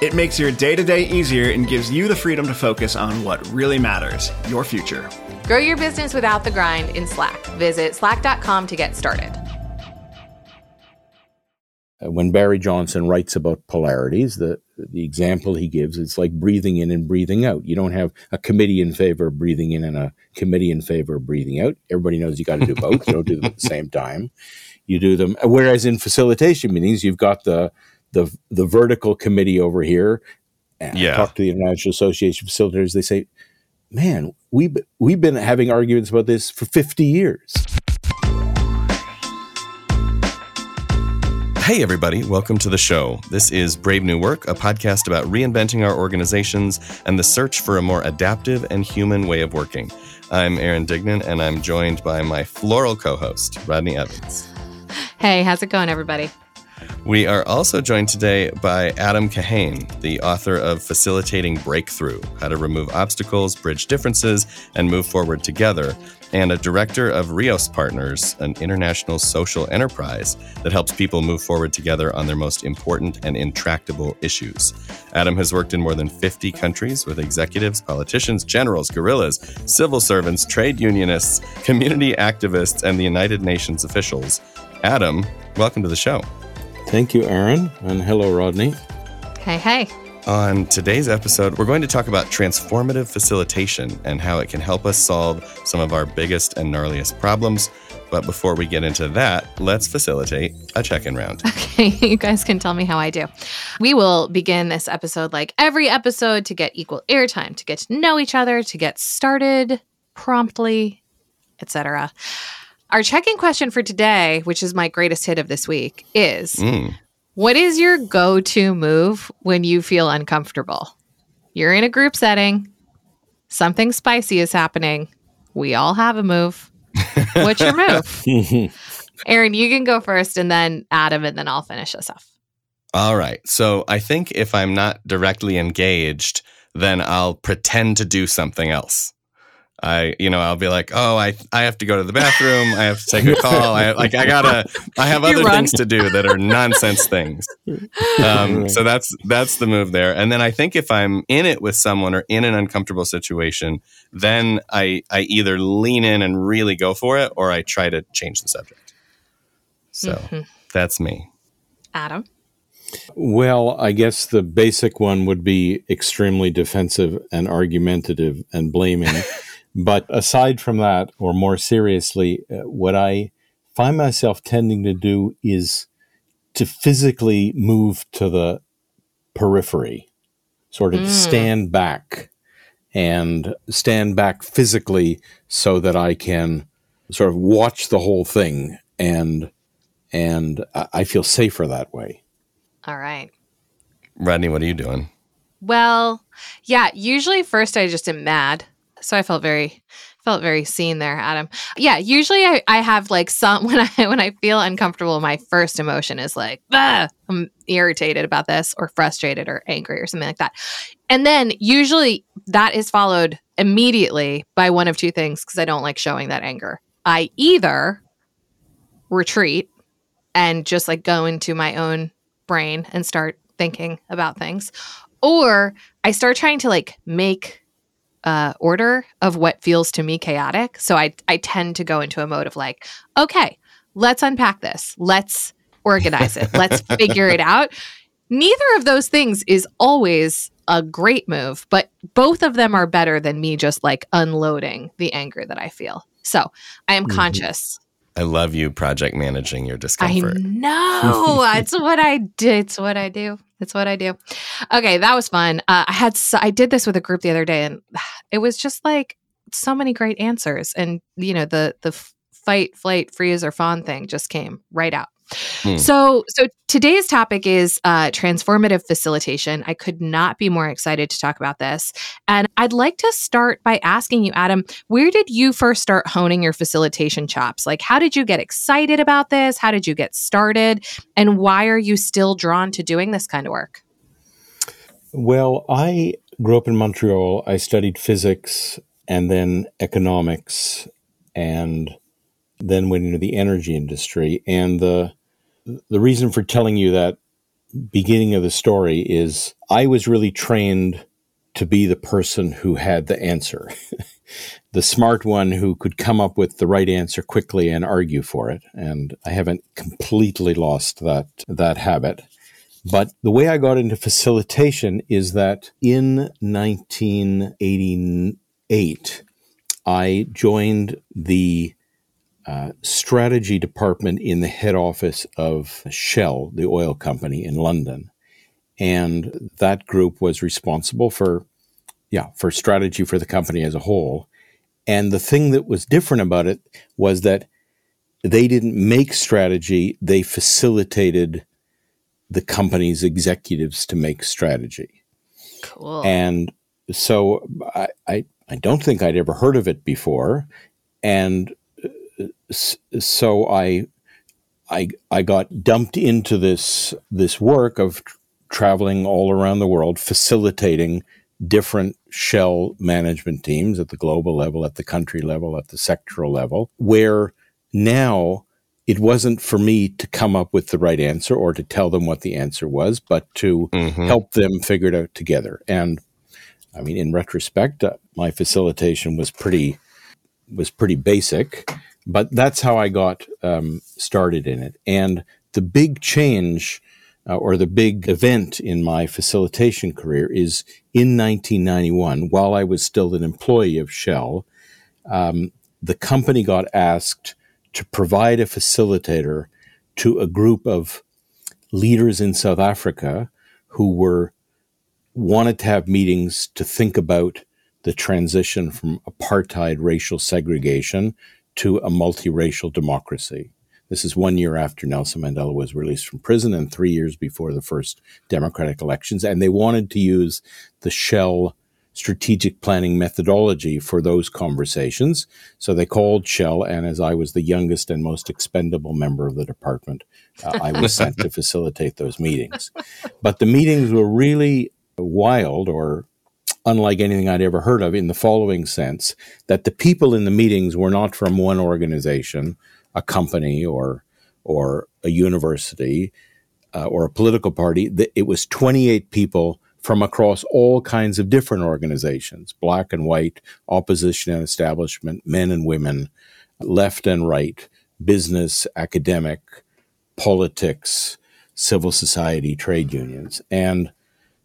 It makes your day to day easier and gives you the freedom to focus on what really matters your future. Grow your business without the grind in Slack. Visit slack.com to get started. Uh, when Barry Johnson writes about polarities, the the example he gives it's like breathing in and breathing out. You don't have a committee in favor of breathing in and a committee in favor of breathing out. Everybody knows you got to do both. you don't do them at the same time. You do them. Whereas in facilitation meetings, you've got the the the vertical committee over here. Uh, yeah. I talk to the International Association of Facilitators. They say, "Man, we've we've been having arguments about this for fifty years." Hey, everybody, welcome to the show. This is Brave New Work, a podcast about reinventing our organizations and the search for a more adaptive and human way of working. I'm Aaron Dignan, and I'm joined by my floral co host, Rodney Evans. Hey, how's it going, everybody? We are also joined today by Adam Kahane, the author of Facilitating Breakthrough How to Remove Obstacles, Bridge Differences, and Move Forward Together, and a director of Reos Partners, an international social enterprise that helps people move forward together on their most important and intractable issues. Adam has worked in more than 50 countries with executives, politicians, generals, guerrillas, civil servants, trade unionists, community activists, and the United Nations officials. Adam, welcome to the show. Thank you, Aaron, and hello, Rodney. Hey, hey. On today's episode, we're going to talk about transformative facilitation and how it can help us solve some of our biggest and gnarliest problems. But before we get into that, let's facilitate a check in round. Okay, you guys can tell me how I do. We will begin this episode like every episode to get equal airtime, to get to know each other, to get started promptly, etc. Our check-in question for today, which is my greatest hit of this week, is Mm. what is your go-to move when you feel uncomfortable? You're in a group setting, something spicy is happening. We all have a move. What's your move? Aaron, you can go first and then Adam and then I'll finish us off. All right. So I think if I'm not directly engaged, then I'll pretend to do something else. I, you know, I'll be like, oh, I, I have to go to the bathroom. I have to take a call. I like, I gotta, I have other things to do that are nonsense things. Um, so that's that's the move there. And then I think if I'm in it with someone or in an uncomfortable situation, then I I either lean in and really go for it, or I try to change the subject. So Mhm. that's me. Adam. Well, I guess the basic one would be extremely defensive and argumentative and blaming. but aside from that, or more seriously, uh, what I find myself tending to do is to physically move to the periphery, sort of Mm. stand back and stand back physically so that I can sort of watch the whole thing and and I I feel safer that way. All right. Rodney, what are you doing? Well, yeah, usually first I just am mad. So I felt very felt very seen there, Adam. Yeah, usually I, I have like some when I when I feel uncomfortable, my first emotion is like, I'm irritated about this or frustrated or angry or something like that. And then usually that is followed immediately by one of two things because I don't like showing that anger. I either retreat and just like go into my own brain and start thinking about things or I start trying to like make uh, order of what feels to me chaotic. So I I tend to go into a mode of like, okay, let's unpack this. Let's organize it. Let's figure it out. Neither of those things is always a great move, but both of them are better than me just like unloading the anger that I feel. So I am Mhm. conscious. I love you project managing your discomfort. I know. it's what I do. It's what I do. It's what I do. Okay, that was fun. Uh, I had so, I did this with a group the other day, and it was just like so many great answers. And you know, the the fight, flight, freeze, or fawn thing just came right out. Hmm. So, so today's topic is uh, transformative facilitation. I could not be more excited to talk about this, and I'd like to start by asking you, Adam, where did you first start honing your facilitation chops? Like, how did you get excited about this? How did you get started? And why are you still drawn to doing this kind of work? Well, I grew up in Montreal. I studied physics and then economics and then went into the energy industry. And the the reason for telling you that beginning of the story is I was really trained to be the person who had the answer, the smart one who could come up with the right answer quickly and argue for it. And I haven't completely lost that that habit. But the way I got into facilitation is that in 1988, I joined the uh, strategy department in the head office of Shell, the oil company in London. And that group was responsible for, yeah, for strategy for the company as a whole. And the thing that was different about it was that they didn't make strategy, they facilitated the company's executives to make strategy. Cool. And so I, I, I don't think I'd ever heard of it before. And so I, I, I got dumped into this, this work of traveling all around the world, facilitating different shell management teams at the global level, at the country level, at the sectoral level, where now it wasn't for me to come up with the right answer or to tell them what the answer was, but to mm-hmm. help them figure it out together. And I mean, in retrospect, uh, my facilitation was pretty was pretty basic, but that's how I got um, started in it. And the big change uh, or the big event in my facilitation career is in 1991, while I was still an employee of Shell, um, the company got asked to provide a facilitator to a group of leaders in South Africa who were wanted to have meetings to think about the transition from apartheid racial segregation to a multiracial democracy. This is one year after Nelson Mandela was released from prison and three years before the first democratic elections. And they wanted to use the Shell strategic planning methodology for those conversations. So they called Shell, and as I was the youngest and most expendable member of the department, uh, I was sent to facilitate those meetings. But the meetings were really wild or unlike anything I'd ever heard of in the following sense that the people in the meetings were not from one organization, a company, or or a university, uh, or a political party. It was 28 people from across all kinds of different organizations black and white, opposition and establishment, men and women, left and right, business, academic, politics, civil society, trade unions. And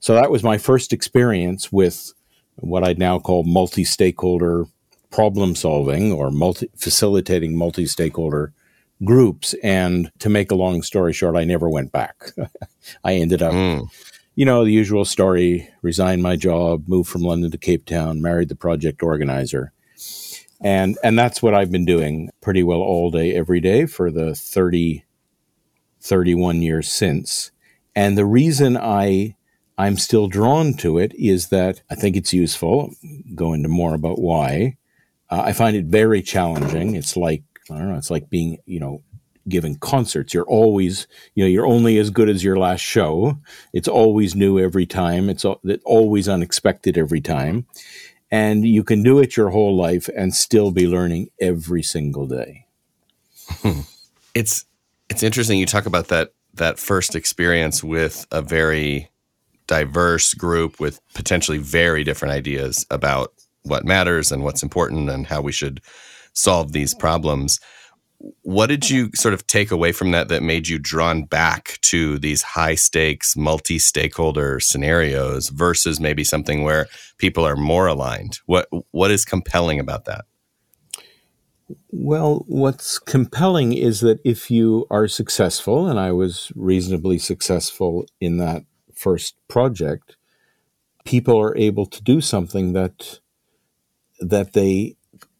so that was my first experience with what I'd now call multi stakeholder problem solving or multi facilitating multi stakeholder groups. And to make a long story short, I never went back. I ended up mm you know, the usual story resigned my job, moved from London to Cape Town, married the project organizer. And, and that's what I've been doing pretty well all day, every day for the 30, 31 years since. And the reason I, I'm still drawn to it is that I think it's useful. Go into more about why. Uh, I find it very challenging. It's like, I don't know, it's like being, you know, giving concerts. You're always, you know, you're only as good as your last show. It's always new every time. It's always unexpected every time. And you can do it your whole life and still be learning every single day. It's it's interesting you talk about that that first experience with a very diverse group with potentially very different ideas about what matters and what's important and how we should solve these problems. What did you sort of take away from that that made you drawn back to these high stakes multi stakeholder scenarios versus maybe something where people are more aligned? What what is compelling about that? Well what's compelling is that if you are successful and i was reasonably successful in that first project people are able to do something that that they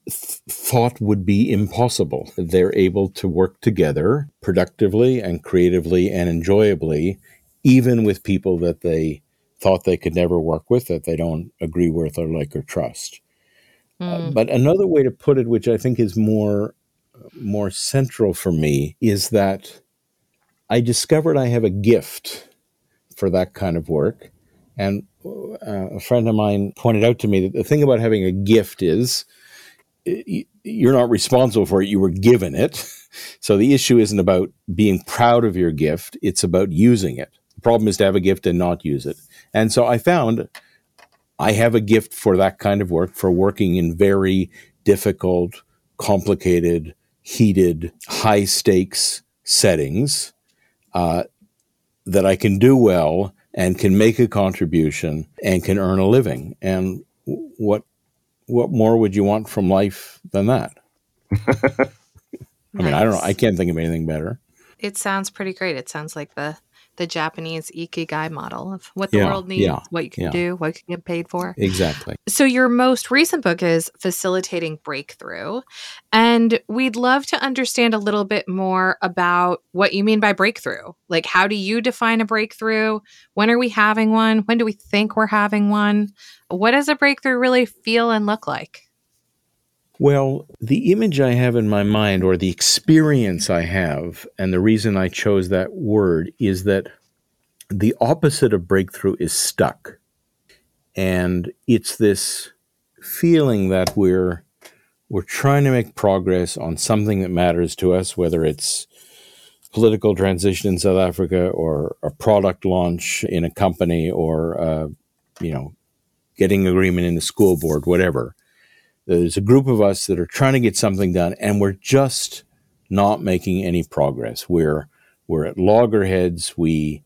th- thought would be impossible. They're able to work together productively and creatively and enjoyably, even with people that they thought they could never work with, that they don't agree with or like or trust. Mm. Uh, hmm. but another way to put it, which I think is more more central for me, is that I discovered I have a gift for that kind of work. And uh, a friend of mine pointed out to me that the thing about having a gift is you're not responsible for it, you were given it. So the issue isn't about being proud of your gift, it's about using it. The problem is to have a gift and not use it. And so I found I have a gift for that kind of work, for working in very difficult, complicated, heated, high stakes settings uh, that I can do well and can make a contribution and can earn a living. And what what more would you want from life than that? I mean, I don't know. I can't think of anything better. It sounds pretty great. It sounds like the the Japanese ikigai model of what the yeah, world needs, yeah, what you can yeah. do, what you can get paid for. Exactly. So your most recent book is Facilitating Breakthrough. And we'd love to understand a little bit more about what you mean by breakthrough. Like how do you define a breakthrough? When are we having one? When do we think we're having one? What does a breakthrough really feel and look like? Well, the image I have in my mind, or the experience I have, and the reason I chose that word is that the opposite of breakthrough is stuck. And it's this feeling that we're we're trying to make progress on something that matters to us, whether it's political transition in South Africa or a product launch in a company or uh, you know getting agreement in the school board, whatever. There's a group of us that are trying to get something done, and we're just not making any progress. We're we're at loggerheads. We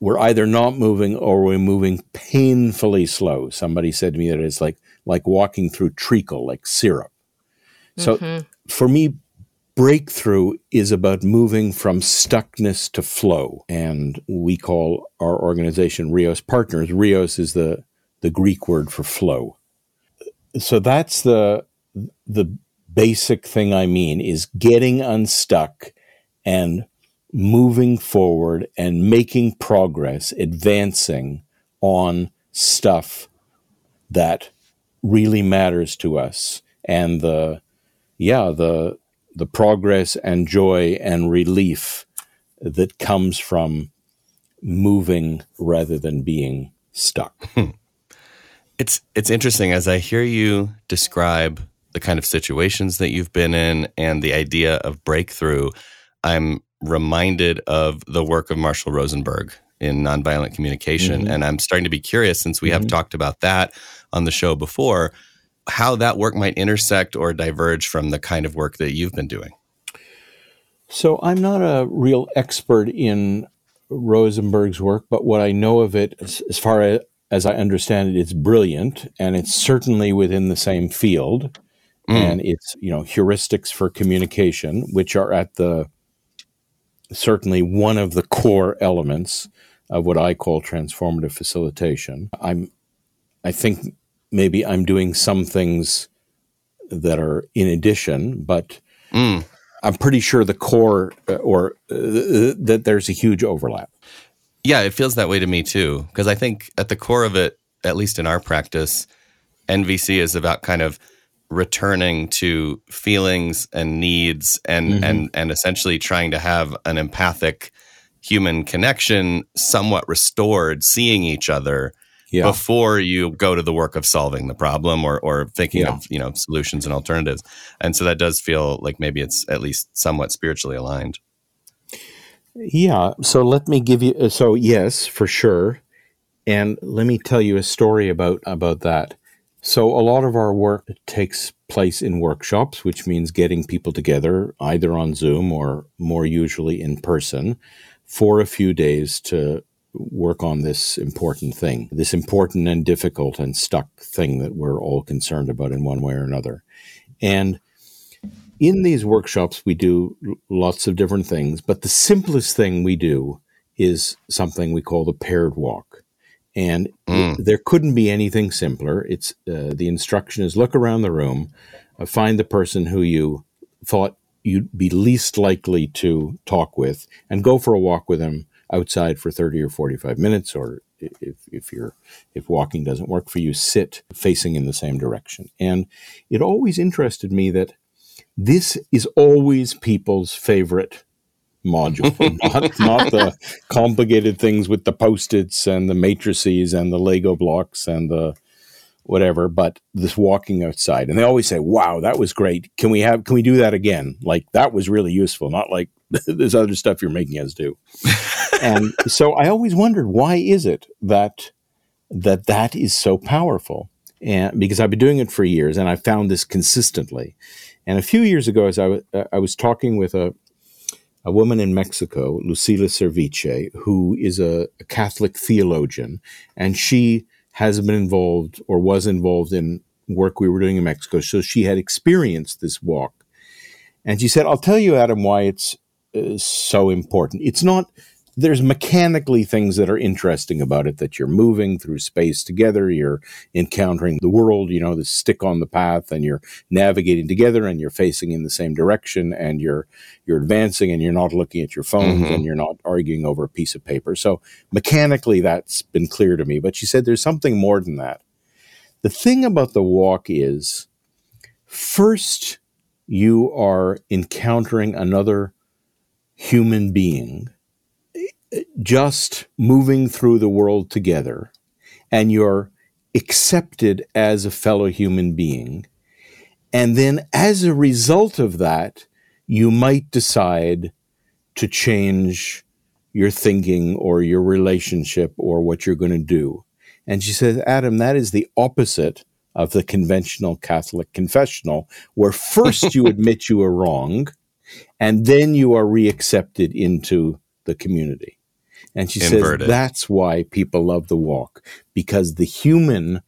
we're either not moving or we're moving painfully slow. Somebody said to me that it's like like walking through treacle, like syrup. So mm-hmm. for me, breakthrough is about moving from stuckness to flow. And we call our organization Reos Partners. Reos is the, the Greek word for flow so that's the the basic thing I mean is getting unstuck and moving forward and making progress, advancing on stuff that really matters to us and the yeah the the progress and joy and relief that comes from moving rather than being stuck. It's it's interesting as I hear you describe the kind of situations that you've been in and the idea of breakthrough. I'm reminded of the work of Marshall Rosenberg in nonviolent communication, mm-hmm. and I'm starting to be curious since we mm-hmm. have talked about that on the show before, how that work might intersect or diverge from the kind of work that you've been doing. So I'm not a real expert in Rosenberg's work, but what I know of it, as far as as I understand it, it's brilliant and it's certainly within the same field. Mm. And it's, you know, heuristics for communication, which are at the certainly one of the core elements of what I call transformative facilitation. I'm, I think maybe I'm doing some things that are in addition, but mm. I'm pretty sure the core uh, or uh, that there's a huge overlap. Yeah, it feels that way to me too. Because I think at the core of it, at least in our practice, NVC is about kind of returning to feelings and needs and mm-hmm. and and essentially trying to have an empathic human connection somewhat restored seeing each other yeah. before you go to the work of solving the problem or or thinking yeah. of you know solutions and alternatives and so that does feel like maybe it's at least somewhat spiritually aligned yeah. So let me give you. Uh, so yes, for sure. And let me tell you a story about about that. So a lot of our work takes place in workshops, which means getting people together either on Zoom or more usually in person for a few days to work on this important thing, this important and difficult and stuck thing that we're all concerned about in one way or another. And in these workshops, we do lots of different things, but the simplest thing we do is something we call the paired walk. And mm. there couldn't be anything simpler. It's uh, the instruction is look around the room, uh, find the person who you thought you'd be least likely to talk with, and go for a walk with them outside for 30 or 45 minutes or if, if you're if walking doesn't work for you sit facing in the same direction and it always interested me that this is always people's favorite module not, not the complicated things with the post-its and the matrices and the lego blocks and the whatever but this walking outside. And they always say wow that was great. Can we have can we do that again? Like that was really useful not like this other stuff you're making us do. And so I always wondered why is it that that that is so powerful? And because I've been doing it for years, and I found this consistently. And a few years ago, as I, w- uh, I was talking with a a woman in Mexico, Lucila Servitje, who is a, a Catholic theologian, and she has been involved or was involved in work we were doing in Mexico. So she had experienced this walk. And she said, I'll tell you, Adam, why it's uh, so important. It's not there's mechanically things that are interesting about it that you're moving through space together you're encountering the world you know the stick on the path and you're navigating together and you're facing in the same direction and you're you're advancing and you're not looking at your phones mm-hmm. and you're not arguing over a piece of paper. So mechanically that's been clear to me. But she said there's something more than that. The thing about the walk is first you are encountering another human being just moving through the world together and you're accepted as a fellow human being. And then as a result of that, you might decide to change your thinking or your relationship or what you're going to do. And she says, Adam, that is the opposite of the conventional Catholic confessional, where first you admit you are wrong and then you are reaccepted into the community. And she Inverted. says that's why people love the walk because the human,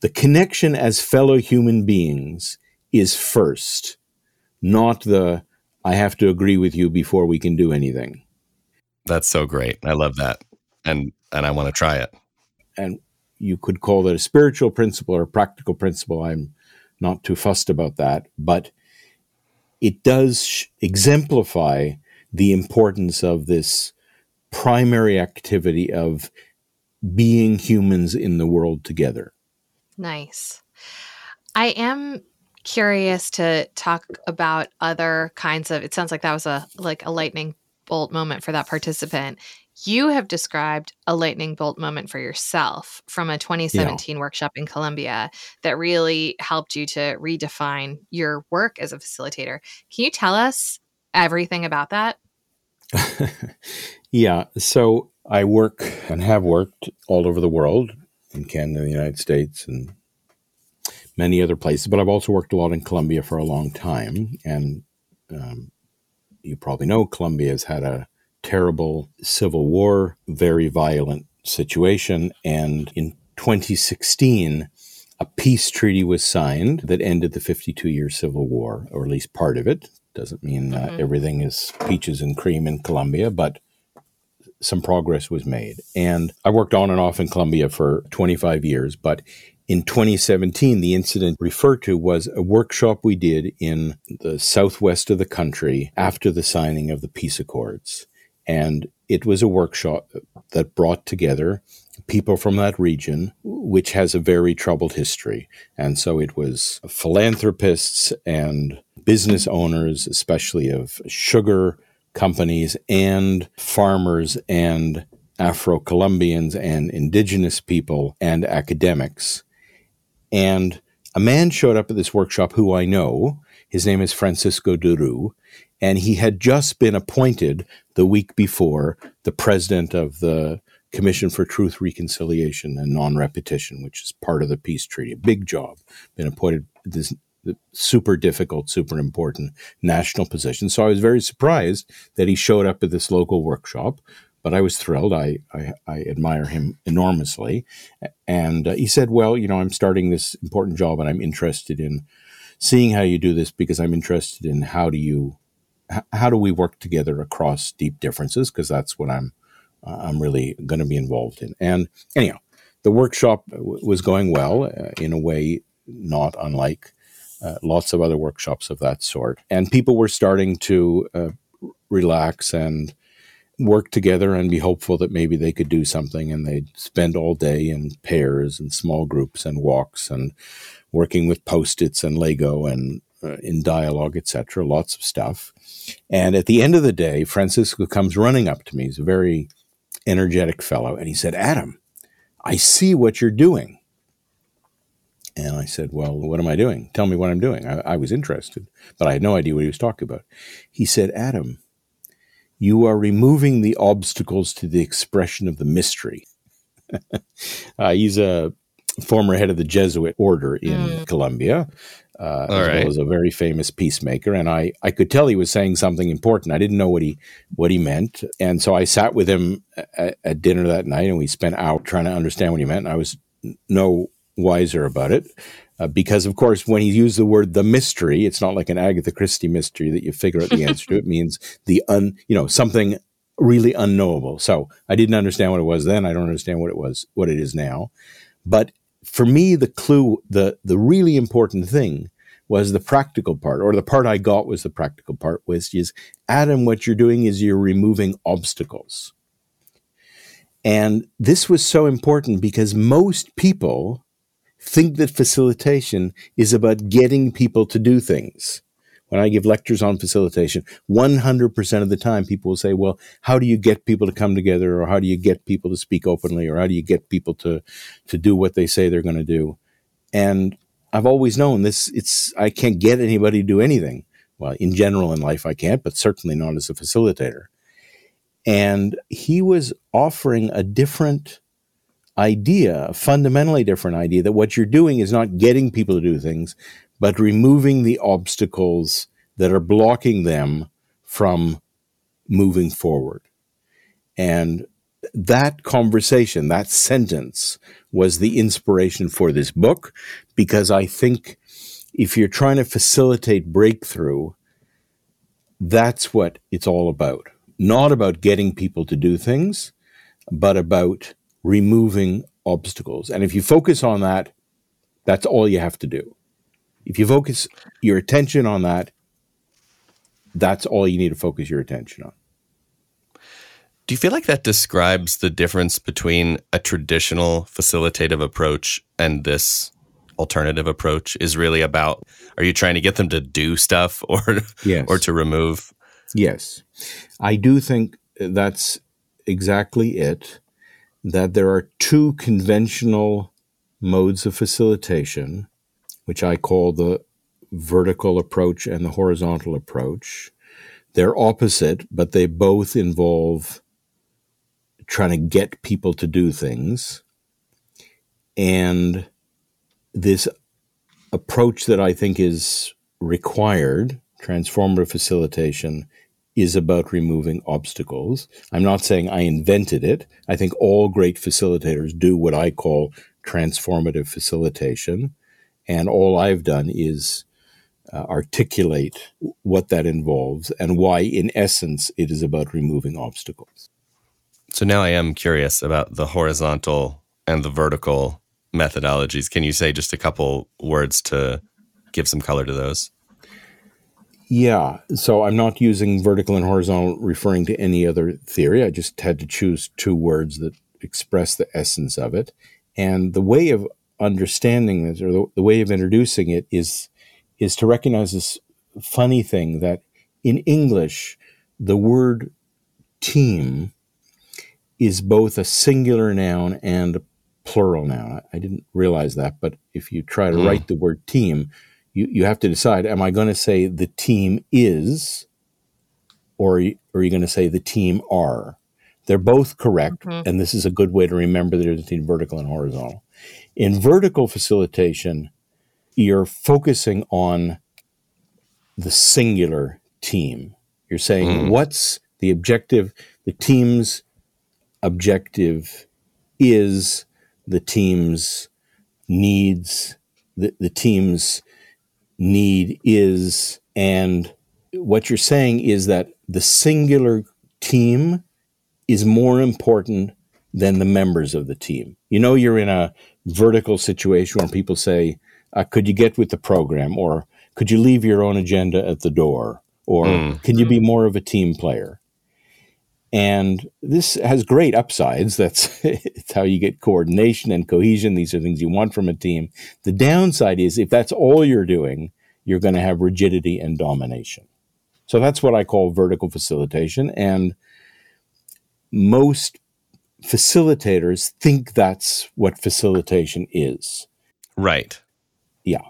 the connection as fellow human beings is first, not the I have to agree with you before we can do anything. That's so great. I love that. And and I want to try it. And you could call it a spiritual principle or a practical principle. I'm not too fussed about that, but it does exemplify the importance of this primary activity of being humans in the world together. Nice. I am curious to talk about other kinds of it sounds like that was a like a lightning bolt moment for that participant. You have described a lightning bolt moment for yourself from a 2017 yeah. workshop in Colombia that really helped you to redefine your work as a facilitator. Can you tell us everything about that? Yeah. So I work and have worked all over the world in Canada, the United States, and many other places. But I've also worked a lot in Colombia for a long time. And um, you probably know Colombia has had a terrible civil war, very violent situation. And in 2016, a peace treaty was signed that ended the 52 year civil war, or at least part of it. Doesn't mean uh, mm-hmm. everything is peaches and cream in Colombia, but some progress was made. And I worked on and off in Colombia for 25 years, but in 2017, the incident referred to was a workshop we did in the southwest of the country after the signing of the peace accords. And it was a workshop that brought together people from that region, which has a very troubled history. And so it was philanthropists and business owners, especially of sugar companies and farmers and Afro Colombians and indigenous people and academics. And a man showed up at this workshop who I know. His name is Francisco de Roux, and he had just been appointed the week before the president of the Commission for Truth, Reconciliation, and Non Repetition, which is part of the peace treaty. A big job. Been appointed this super difficult, super important national position. So I was very surprised that he showed up at this local workshop. But I was thrilled. I, I, I admire him enormously. And uh, he said, Well, you know, I'm starting this important job and I'm interested in seeing how you do this because I'm interested in how do you, how do we work together across deep differences? Because that's what I'm, uh, I'm really going to be involved in. And anyhow, the workshop w- was going well uh, in a way not unlike uh, lots of other workshops of that sort. And people were starting to uh, relax and work together and be hopeful that maybe they could do something. And they'd spend all day in pairs and small groups and walks and working with post its and Lego and uh, in dialogue, etc. Lots of stuff. And at the end of the day, Francisco comes running up to me. He's a very energetic fellow. And he said, Adam, I see what you're doing. And I said, Well, what am I doing? Tell me what I'm doing. I, I, was interested, but I had no idea what he was talking about. He said, Adam, you are removing the obstacles to the expression of the mystery. uh, he's a former head of the Jesuit order in mm. Colombia, uh, as right. well as a very famous peacemaker. And I, I could tell he was saying something important. I didn't know what he what he meant, and so I sat with him at, at dinner that night, and we spent out trying to understand what he meant. And I was no wiser about it. Uh, because of course, when he used the word "the mystery," it's not like an Agatha Christie mystery that you figure out the answer to. It means the un, you know, something really unknowable. So I didn't understand what it was then. I don't understand what it was, what it is now. But for me, the clue, the the really important thing was the practical part, or the part I got was the practical part, which is Adam, what you're doing is you're removing obstacles. And this was so important because most people think that facilitation is about getting people to do things. When I give lectures on facilitation, 100% of the time people will say, well, how do you get people to come together? Or how do you get people to speak openly? Or how do you get people to, to do what they say they're going to do? And I've always known this, it's, I can't get anybody to do anything. Well, in general in life, I can't, but certainly not as a facilitator. And he was offering a different idea, a fundamentally different idea that what you're doing is not getting people to do things, but removing the obstacles that are blocking them from moving forward. And that conversation, that sentence was the inspiration for this book because I think if you're trying to facilitate breakthrough, that's what it's all about. Not about getting people to do things, but about removing obstacles. And if you focus on that, that's all you have to do. If you focus your attention on that, that's all you need to focus your attention on. Do you feel like that describes the difference between a traditional facilitative approach and this alternative approach is really about are you trying to get them to do stuff or yes. or to remove? Yes. I do think that's exactly it that there are two conventional modes of facilitation which I call the vertical approach and the horizontal approach. They're opposite, but they both involve trying to get people to do things. And this approach that I think is required, transformative facilitation, is about removing obstacles. I'm not saying I invented it. I think all great facilitators do what I call transformative facilitation. And all I've done is uh, articulate what that involves and why, in essence, it is about removing obstacles. So now I am curious about the horizontal and the vertical methodologies. Can you say just a couple words to give some color to those? Yeah. So I'm not using vertical and horizontal referring to any other theory. I just had to choose two words that express the essence of it. And the way of understanding this or the, the way of introducing it is is to recognize this funny thing that in English the word team is both a singular noun and a plural noun. I didn't realize that, but if you try to mm. write the word team, you, you have to decide am I going to say the team is, or are you, are you going to say the team are? They're both correct, mm-hmm. and this is a good way to remember that there's between vertical and horizontal. In vertical facilitation, you're focusing on the singular team. You're saying, mm. what's the objective, the team's objective is the team's needs, the, the team's need is, and what you're saying is that the singular team is more important than the members of the team. You know, you're in a vertical situation where people say, uh, Could you get with the program? Or could you leave your own agenda at the door? Or mm. can you be more of a team player? And this has great upsides. That's it's how you get coordination and cohesion. These are things you want from a team. The downside is if that's all you're doing, you're going to have rigidity and domination. So that's what I call vertical facilitation. And most facilitators think that's what facilitation is. Right. Yeah.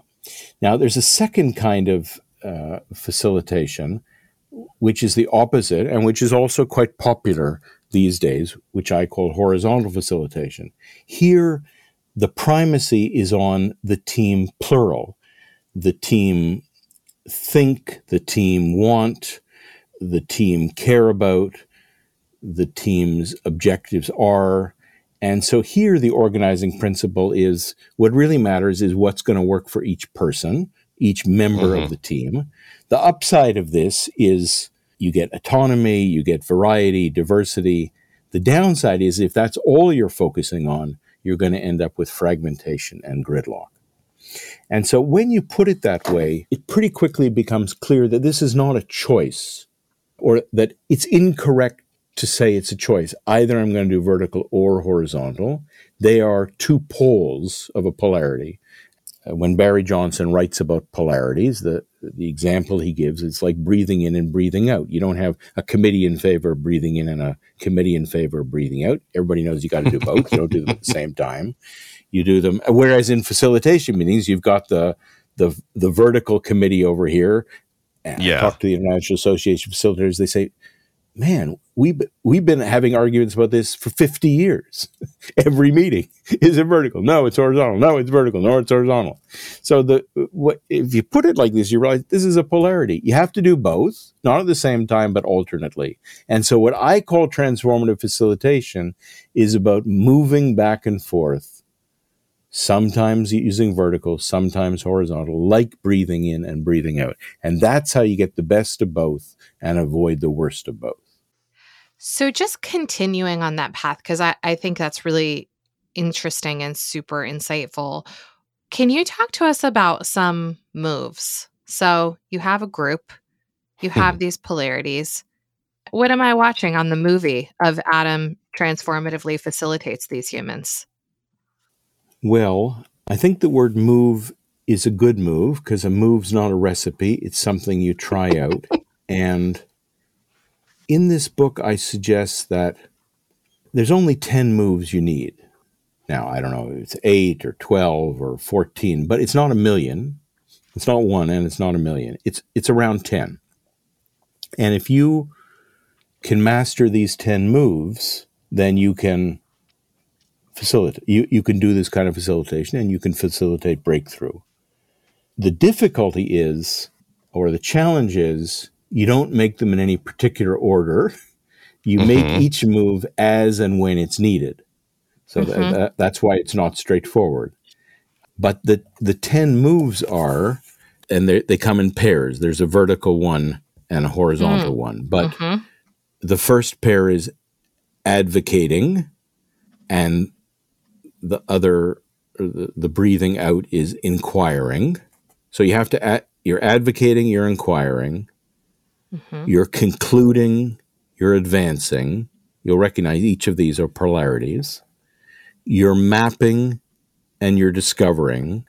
Now, there's a second kind of uh, facilitation, which is the opposite and which is also quite popular these days, which I call horizontal facilitation. Here, the primacy is on the team plural, the team think, the team want, the team care about, the team's objectives are. And so here, the organizing principle is what really matters is what's going to work for each person, each member mm-hmm. of the team. The upside of this is you get autonomy, you get variety, diversity. The downside is if that's all you're focusing on, you're going to end up with fragmentation and gridlock. And so when you put it that way, it pretty quickly becomes clear that this is not a choice or that it's incorrect to say it's a choice. Either I'm going to do vertical or horizontal. They are two poles of a polarity. Uh, when Barry Johnson writes about polarities, the, the example he gives is like breathing in and breathing out. You don't have a committee in favor of breathing in and a committee in favor of breathing out. Everybody knows you got to do both. you don't do them at the same time. You do them. Whereas in facilitation meetings, you've got the the the vertical committee over here. And yeah. I talk to the International Association of Facilitators. They say, man, we we've been having arguments about this for 50 years. Every meeting is it vertical? No, it's horizontal. No, it's vertical. No, it's horizontal. So the what if you put it like this, you realize this is a polarity. You have to do both, not at the same time, but alternately. And so what I call transformative facilitation is about moving back and forth sometimes using vertical, sometimes horizontal, like breathing in and breathing out. And that's how you get the best of both and avoid the worst of both. So, just continuing on that path, because I, I think that's really interesting and super insightful. Can you talk to us about some moves? So, you have a group, you hmm. have these polarities. What am I watching on the movie of Adam transformatively facilitates these humans? Well, I think the word move is a good move because a move's not a recipe, it's something you try out. and in this book, I suggest that there's only 10 moves you need. Now, I don't know if it's 8 or 12 or 14, but it's not a million. It's not one and it's not a million. It's it's around 10. And if you can master these 10 moves, then you can facilitate you, you can do this kind of facilitation and you can facilitate breakthrough. The difficulty is or the challenge is you don't make them in any particular order. You mm-hmm. make each move as and when it's needed. So mm-hmm. that, that, that's why it's not straightforward. But the, the 10 moves are, and they come in pairs. There's a vertical one and a horizontal mm. one. But mm-hmm. the first pair is advocating, and the other, the, the breathing out is inquiring. So you have to, you're advocating, you're inquiring, Mm-hmm. You're concluding, you're advancing. You'll recognize each of these are polarities. You're mapping and you're discovering.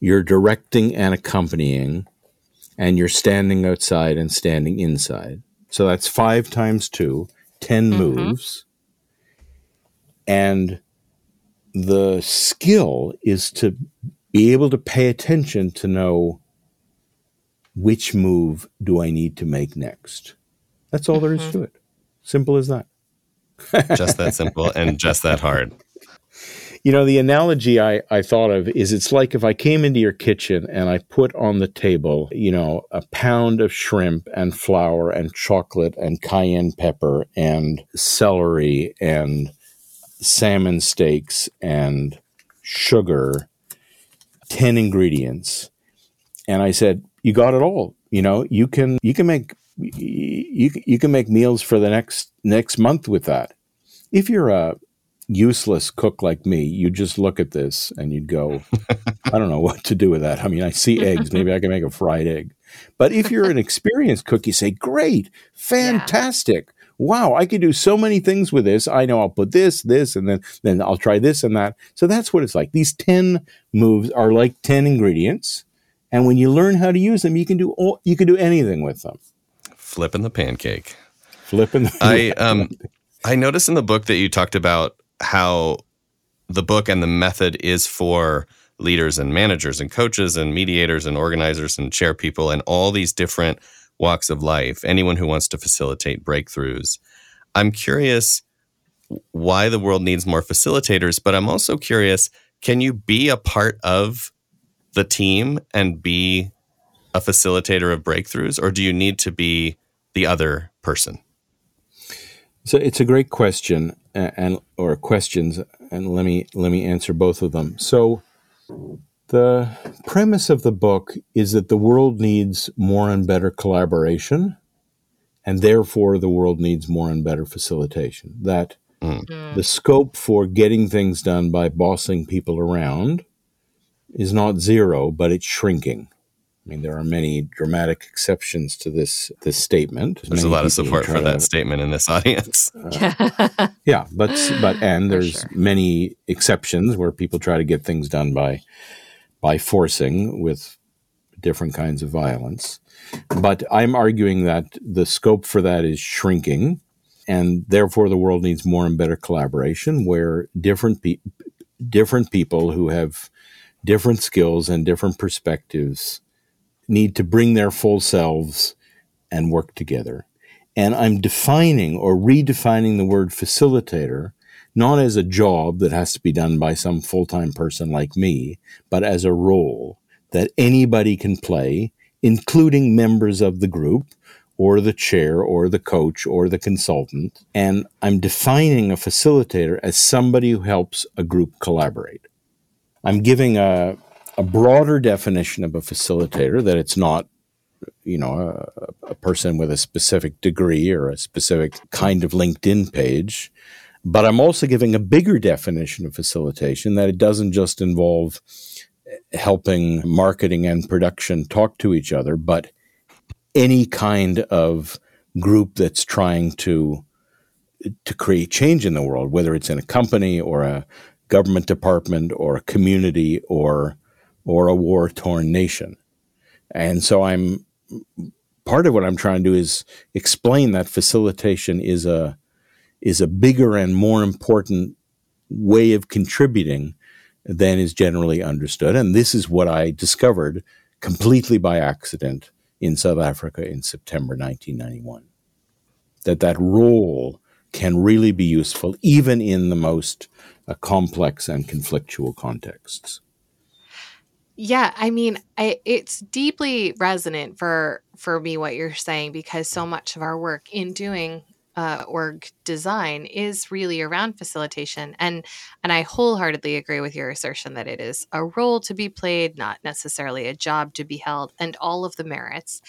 You're directing and accompanying. And you're standing outside and standing inside. So that's five times two, 10 mm-hmm. moves. And the skill is to be able to pay attention to know which move do I need to make next? That's all mm-hmm. there is mm-hmm. to it. Simple as that. just that simple and just that hard. You know, the analogy I, I thought of is it's like if I came into your kitchen and I put on the table, you know, a pound of shrimp and flour and chocolate and cayenne pepper and celery and salmon steaks and sugar, 10 ingredients. And I said, you got it all. You know, you can you can make you you can make meals for the next next month with that. If you're a useless cook like me, you just look at this and you'd go, I don't know what to do with that. I mean, I see eggs. Maybe I can make a fried egg. But if you're an experienced cook, you say, great, fantastic. Yeah. Wow, I could do so many things with this. I know I'll put this, this, and then then I'll try this and that. So that's what it's like. These 10 moves are like 10 ingredients. And when you learn how to use them, you can do all, you can do anything with them. Flipping the pancake. Flipping the I um I noticed in the book that you talked about how the book and the method is for leaders and managers and coaches and mediators and organizers and chair people and all these different walks of life, anyone who wants to facilitate breakthroughs. I'm curious why the world needs more facilitators, but I'm also curious can you be a part of the team and be a facilitator of breakthroughs, or do you need to be the other person? So it's a great question, and or questions, and let me let me answer both of them. So the premise of the book is that the world needs more and better collaboration, and therefore the world needs more and better facilitation. That mm. the scope for getting things done by bossing people around is not zero, but it's shrinking. I mean, there are many dramatic exceptions to this this statement. There's many a lot of support for that to, statement in this audience. Uh, yeah, but but and there's sure. many exceptions where people try to get things done by by forcing with different kinds of violence. But I'm arguing that the scope for that is shrinking, and therefore the world needs more and better collaboration, where different pe- different people who have different skills and different perspectives need to bring their full selves and work together. And I'm defining or redefining the word facilitator not as a job that has to be done by some full time person like me, but as a role that anybody can play, including members of the group or the chair or the coach or the consultant. And I'm defining a facilitator as somebody who helps a group collaborate. I'm giving a, a broader definition of a facilitator that it's not you know a, a, person with a specific degree or a specific kind of linkedin page but i'm also giving a bigger definition of facilitation that it doesn't just involve eh, helping marketing and production talk to each other but any kind of group that's trying to to create change in the world whether it's in a company or a government department or a community or or a war torn nation. And so I'm part of what I'm trying to do is explain that facilitation is a is a bigger and more important way of contributing than is generally understood. And this is what I discovered completely by accident in South Africa in September 1991. That that role can really be useful even in the most uh, complex and conflictual contexts. Yeah, I mean, I, it's deeply resonant for for me what you're saying because so much of our work in doing uh, org design is really around facilitation, and and I wholeheartedly agree with your assertion that it is a role to be played, not necessarily a job to be held, and all of the merits.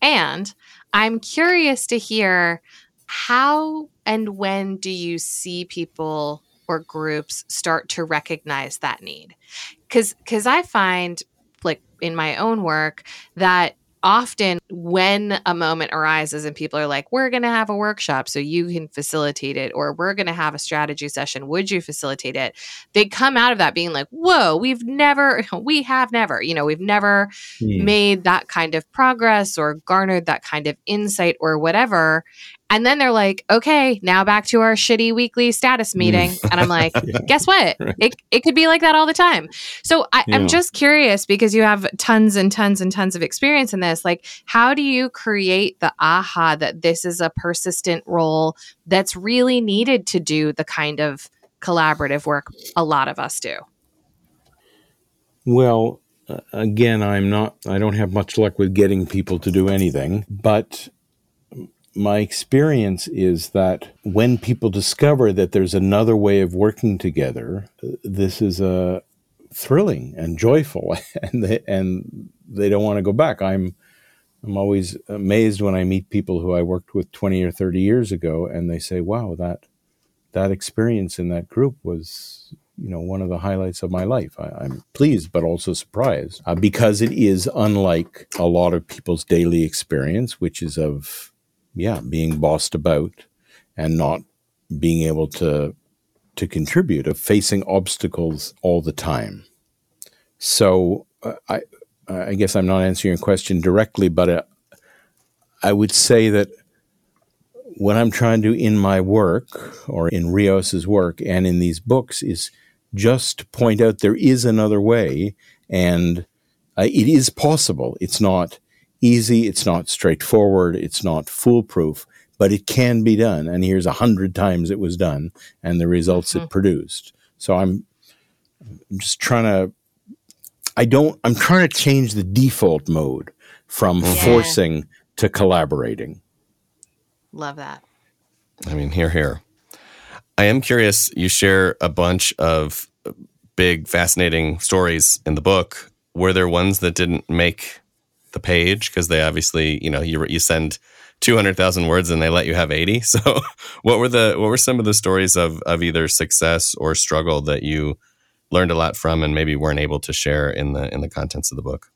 And I'm curious to hear how and when do you see people or groups start to recognize that need because because i find like in my own work that often when a moment arises and people are like we're going to have a workshop so you can facilitate it or we're going to have a strategy session would you facilitate it they come out of that being like whoa we've never we have never you know we've never mm. made that kind of progress or garnered that kind of insight or whatever and then they're like, okay, now back to our shitty weekly status mm. meeting. and I'm like, yeah. guess what? Right. It, it could be like that all the time. So I, yeah. I'm just curious because you have tons and tons and tons of experience in this. Like, how do you create the aha that this is a persistent role that's really needed to do the kind of collaborative work a lot of us do? Well, uh, again, I'm not, I don't have much luck with getting people to do anything, but my experience is that when people discover that there's another way of working together, this is a uh, thrilling and joyful, and they, and they don't want to go back. I'm I'm always amazed when I meet people who I worked with 20 or 30 years ago, and they say, "Wow, that that experience in that group was you know one of the highlights of my life. I, am pleased, but also surprised uh, because it is unlike a lot of people's daily experience, which is of yeah being bossed about and not being able to to contribute, of facing obstacles all the time. So uh, I I guess I'm not answering your question directly, but uh, I would say that what I'm trying to do in my work or in Reos's work and in these books is just to point out there is another way and uh, it is possible. It's not easy, it's not straightforward, it's not foolproof, but it can be done. And here's a hundred times it was done and the results mm-hmm. it produced. So I'm, I'm just trying to, I don't, I'm trying to change the default mode from yeah. forcing to collaborating. Love that. I mean, here, here. I am curious. You share a bunch of big, fascinating stories in the book. Were there ones that didn't make the page because they obviously, you know, you you send two hundred thousand words and they let you have eighty? So, what were the what were some of the stories of of either success or struggle that you learned a lot from and maybe weren't able to share in the in the contents of the book?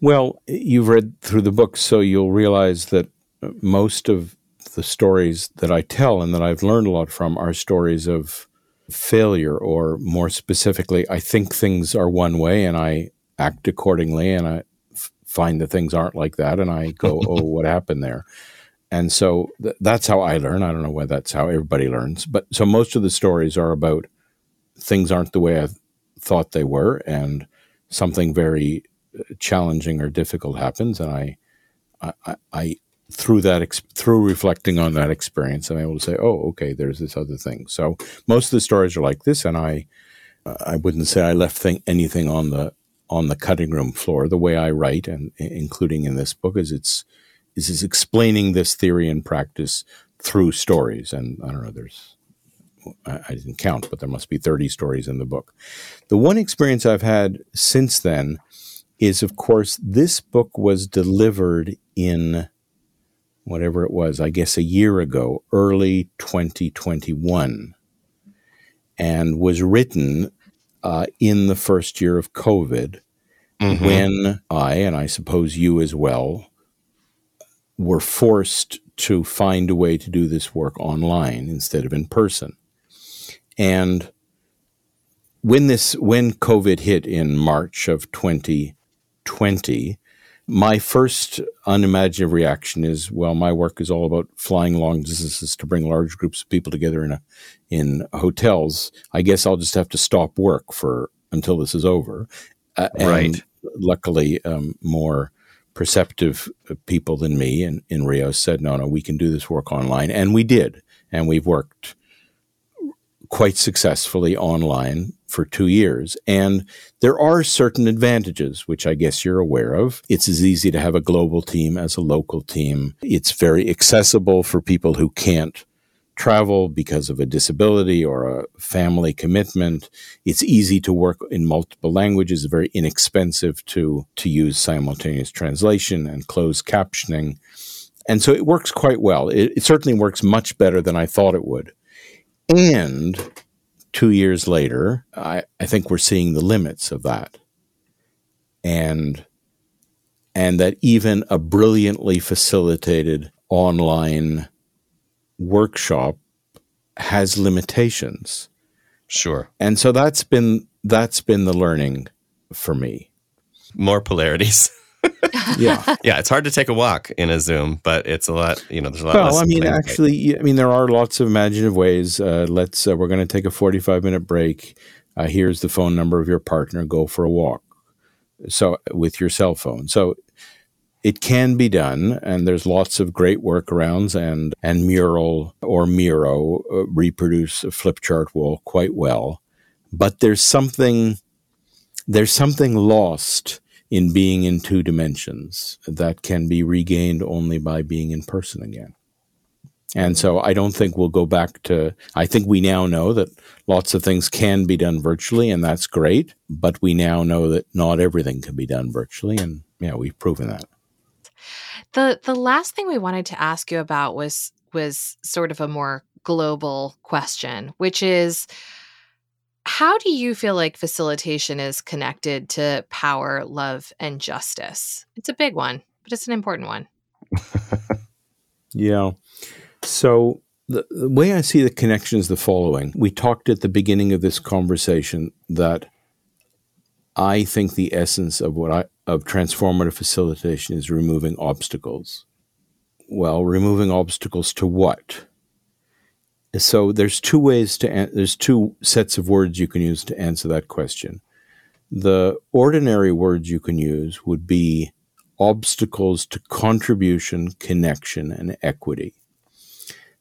Well, you've read through the book, so you'll realize that most of the stories that I tell and that I've learned a lot from are stories of failure, or more specifically, I think things are one way and I act accordingly, and I find that things aren't like that, and I go, oh, what happened there? And so th- that's how I learn. I don't know whether that's how everybody learns, but so most of the stories are about things aren't the way I thought they were, and something very uh, challenging or difficult happens, and I, I, I through that through reflecting on that experience, I'm able to say, oh, okay, there's this other thing. So most of the stories are like this, and I uh, I wouldn't say I left thing, anything on the on the cutting room floor. The way I write, and including in this book, is it's is is explaining this theory and practice through stories. And I don't know, there's I, I didn't count, but there must be 30 stories in the book. The one experience I've had since then is, of course, this book was delivered in whatever it was, I guess a year ago, early 2021, and was written uh, in the first year of COVID mm-hmm. when I, and I suppose you as well, were forced to find a way to do this work online instead of in person. And when this when COVID hit in March of 2020, my first unimaginative reaction is, well, my work is all about flying long distances to bring large groups of people together in a, in hotels. I guess I'll just have to stop work for until this is over. Uh, right. luckily, um, more perceptive people than me in, in Reos said, no, no, we can do this work online. And we did. And we've worked quite successfully online for two years. And there are certain advantages, which I guess you're aware of. It's as easy to have a global team as a local team. It's very accessible for people who can't travel because of a disability or a family commitment. It's easy to work in multiple languages, very inexpensive to, to use simultaneous translation and closed captioning. And so it works quite well. It, it certainly works much better than I thought it would. And two years later, I, I think we're seeing the limits of that. And and that even a brilliantly facilitated online workshop has limitations. Sure. And so that's been that's been the learning for me. More polarities. yeah, yeah. It's hard to take a walk in a Zoom, but it's a lot. You know, there's a lot. Well, I mean, actually, I mean, there are lots of imaginative ways. Uh, let's. Uh, we're going to take a 45 minute break. Uh, here's the phone number of your partner. Go for a walk. So with your cell phone. So it can be done, and there's lots of great workarounds. And and Mural or Miro uh, reproduce a flip chart wall quite well, but there's something there's something lost in being in two dimensions that can be regained only by being in person again. And so I don't think we'll go back to, I think we now know that lots of things can be done virtually, and that's great. But we now know that not everything can be done virtually. And yeah, we've proven that. The, the last thing we wanted to ask you about was, was sort of a more global question, which is how do you feel like facilitation is connected to power, love, and justice? It's a big one, but it's an important one. yeah. So the, the way I see the connection is the following. We talked at the beginning of this conversation that I think the essence of what I of transformative facilitation is removing obstacles. Well, removing obstacles to what? So there's two ways to an- there's two sets of words you can use to answer that question. The ordinary words you can use would be obstacles to contribution, connection, and equity.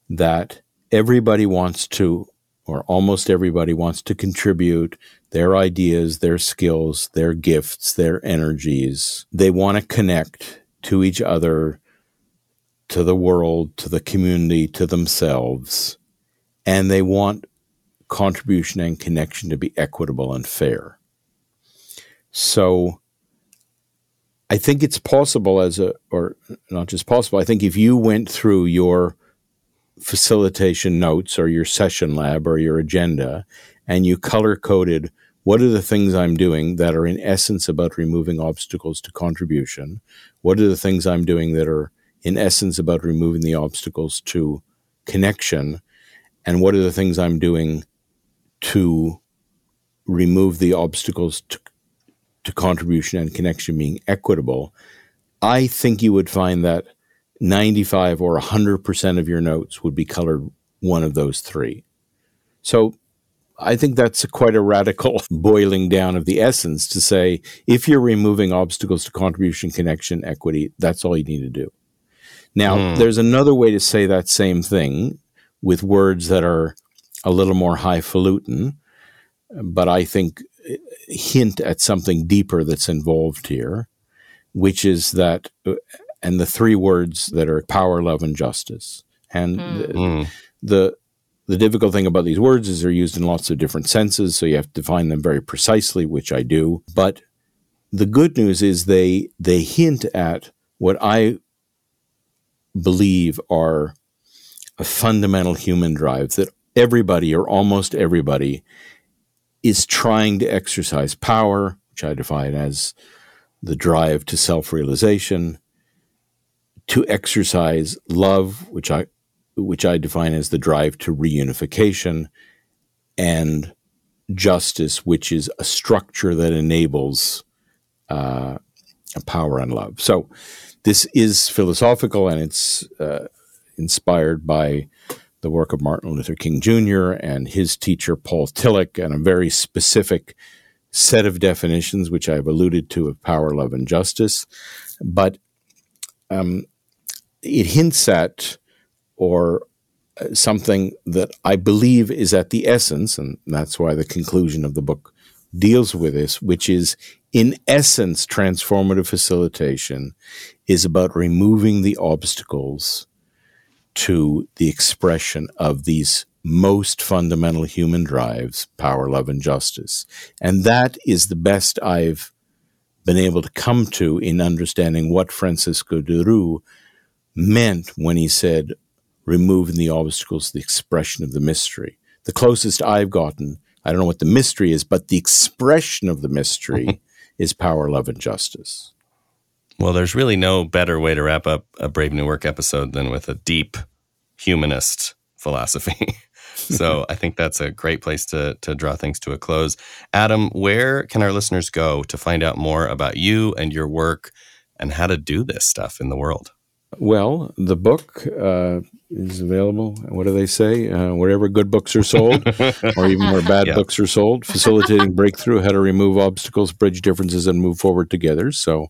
That everybody wants to, or almost everybody wants to contribute their ideas, their skills, their gifts, their energies. They want to connect to each other, to the world, to the community, to themselves and they want contribution and connection to be equitable and fair. So I think it's possible as a, or not just possible, I think if you went through your facilitation notes or your session lab or your agenda and you color coded what are the things I'm doing that are in essence about removing obstacles to contribution? What are the things I'm doing that are in essence about removing the obstacles to connection? and what are the things I'm doing to remove the obstacles to, to contribution and connection being equitable, I think you would find that 95 or 100% of your notes would be colored one of those three. So I think that's a quite a radical boiling down of the essence to say if you're removing obstacles to contribution, connection, equity, that's all you need to do. Now, mm. there's another way to say that same thing with words that are a little more highfalutin, but I think hint at something deeper that's involved here, which is that, and the three words that are power, love, and justice. And mm. The, hmm. the the difficult thing about these words is they're used in lots of different senses, so you have to define them very precisely, which I do. But the good news is they they hint at what I believe are a fundamental human drive that everybody or almost everybody is trying to exercise power, which I define as the drive to self realization, to exercise love, which I which I define as the drive to reunification, and justice, which is a structure that enables uh, power and love. So, this is philosophical, and it's uh, inspired by the work of Martin Luther King Jr. and his teacher, Paul Tillich, and a very specific set of definitions, which I've alluded to, of power, love, and justice. But um, it hints at or uh, something that I believe is at the essence, and that's why the conclusion of the book deals with this, which is in essence, transformative facilitation is about removing the obstacles to the expression of these most fundamental human drives power, love, and justice. And that is the best I've been able to come to in understanding what Francisco de Roux meant when he said, removing the obstacles to the expression of the mystery. The closest I've gotten, I don't know what the mystery is, but the expression of the mystery is power, love, and justice. Well, there's really no better way to wrap up a Brave New Work episode than with a deep humanist philosophy. so I think that's a great place to, to draw things to a close. Adam, where can our listeners go to find out more about you and your work and how to do this stuff in the world? Well, the book uh, is available. What do they say? Uh, wherever good books are sold, or even where bad yep. books are sold. Facilitating breakthrough: how to remove obstacles, bridge differences, and move forward together. So,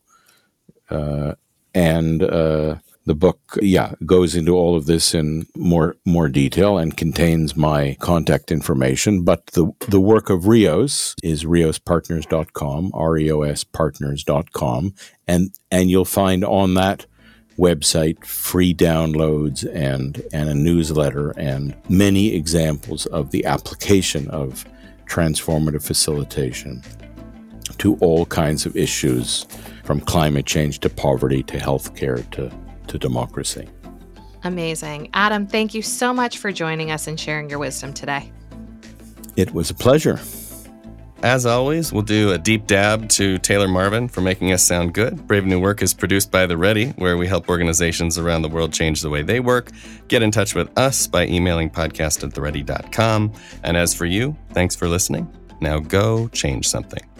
uh, and uh, the book, yeah, goes into all of this in more more detail and contains my contact information. But the the work of Reos is reospartners.com, R-E-O-S partners.com. And and you'll find on that website free downloads and and a newsletter and many examples of the application of transformative facilitation to all kinds of issues from climate change to poverty to healthcare to to democracy. Amazing. Adam, thank you so much for joining us and sharing your wisdom today. It was a pleasure. As always, we'll do a deep dab to Taylor Marvin for making us sound good. Brave New Work is produced by The Ready, where we help organizations around the world change the way they work. Get in touch with us by emailing podcast at theready.com. And as for you, thanks for listening. Now go change something.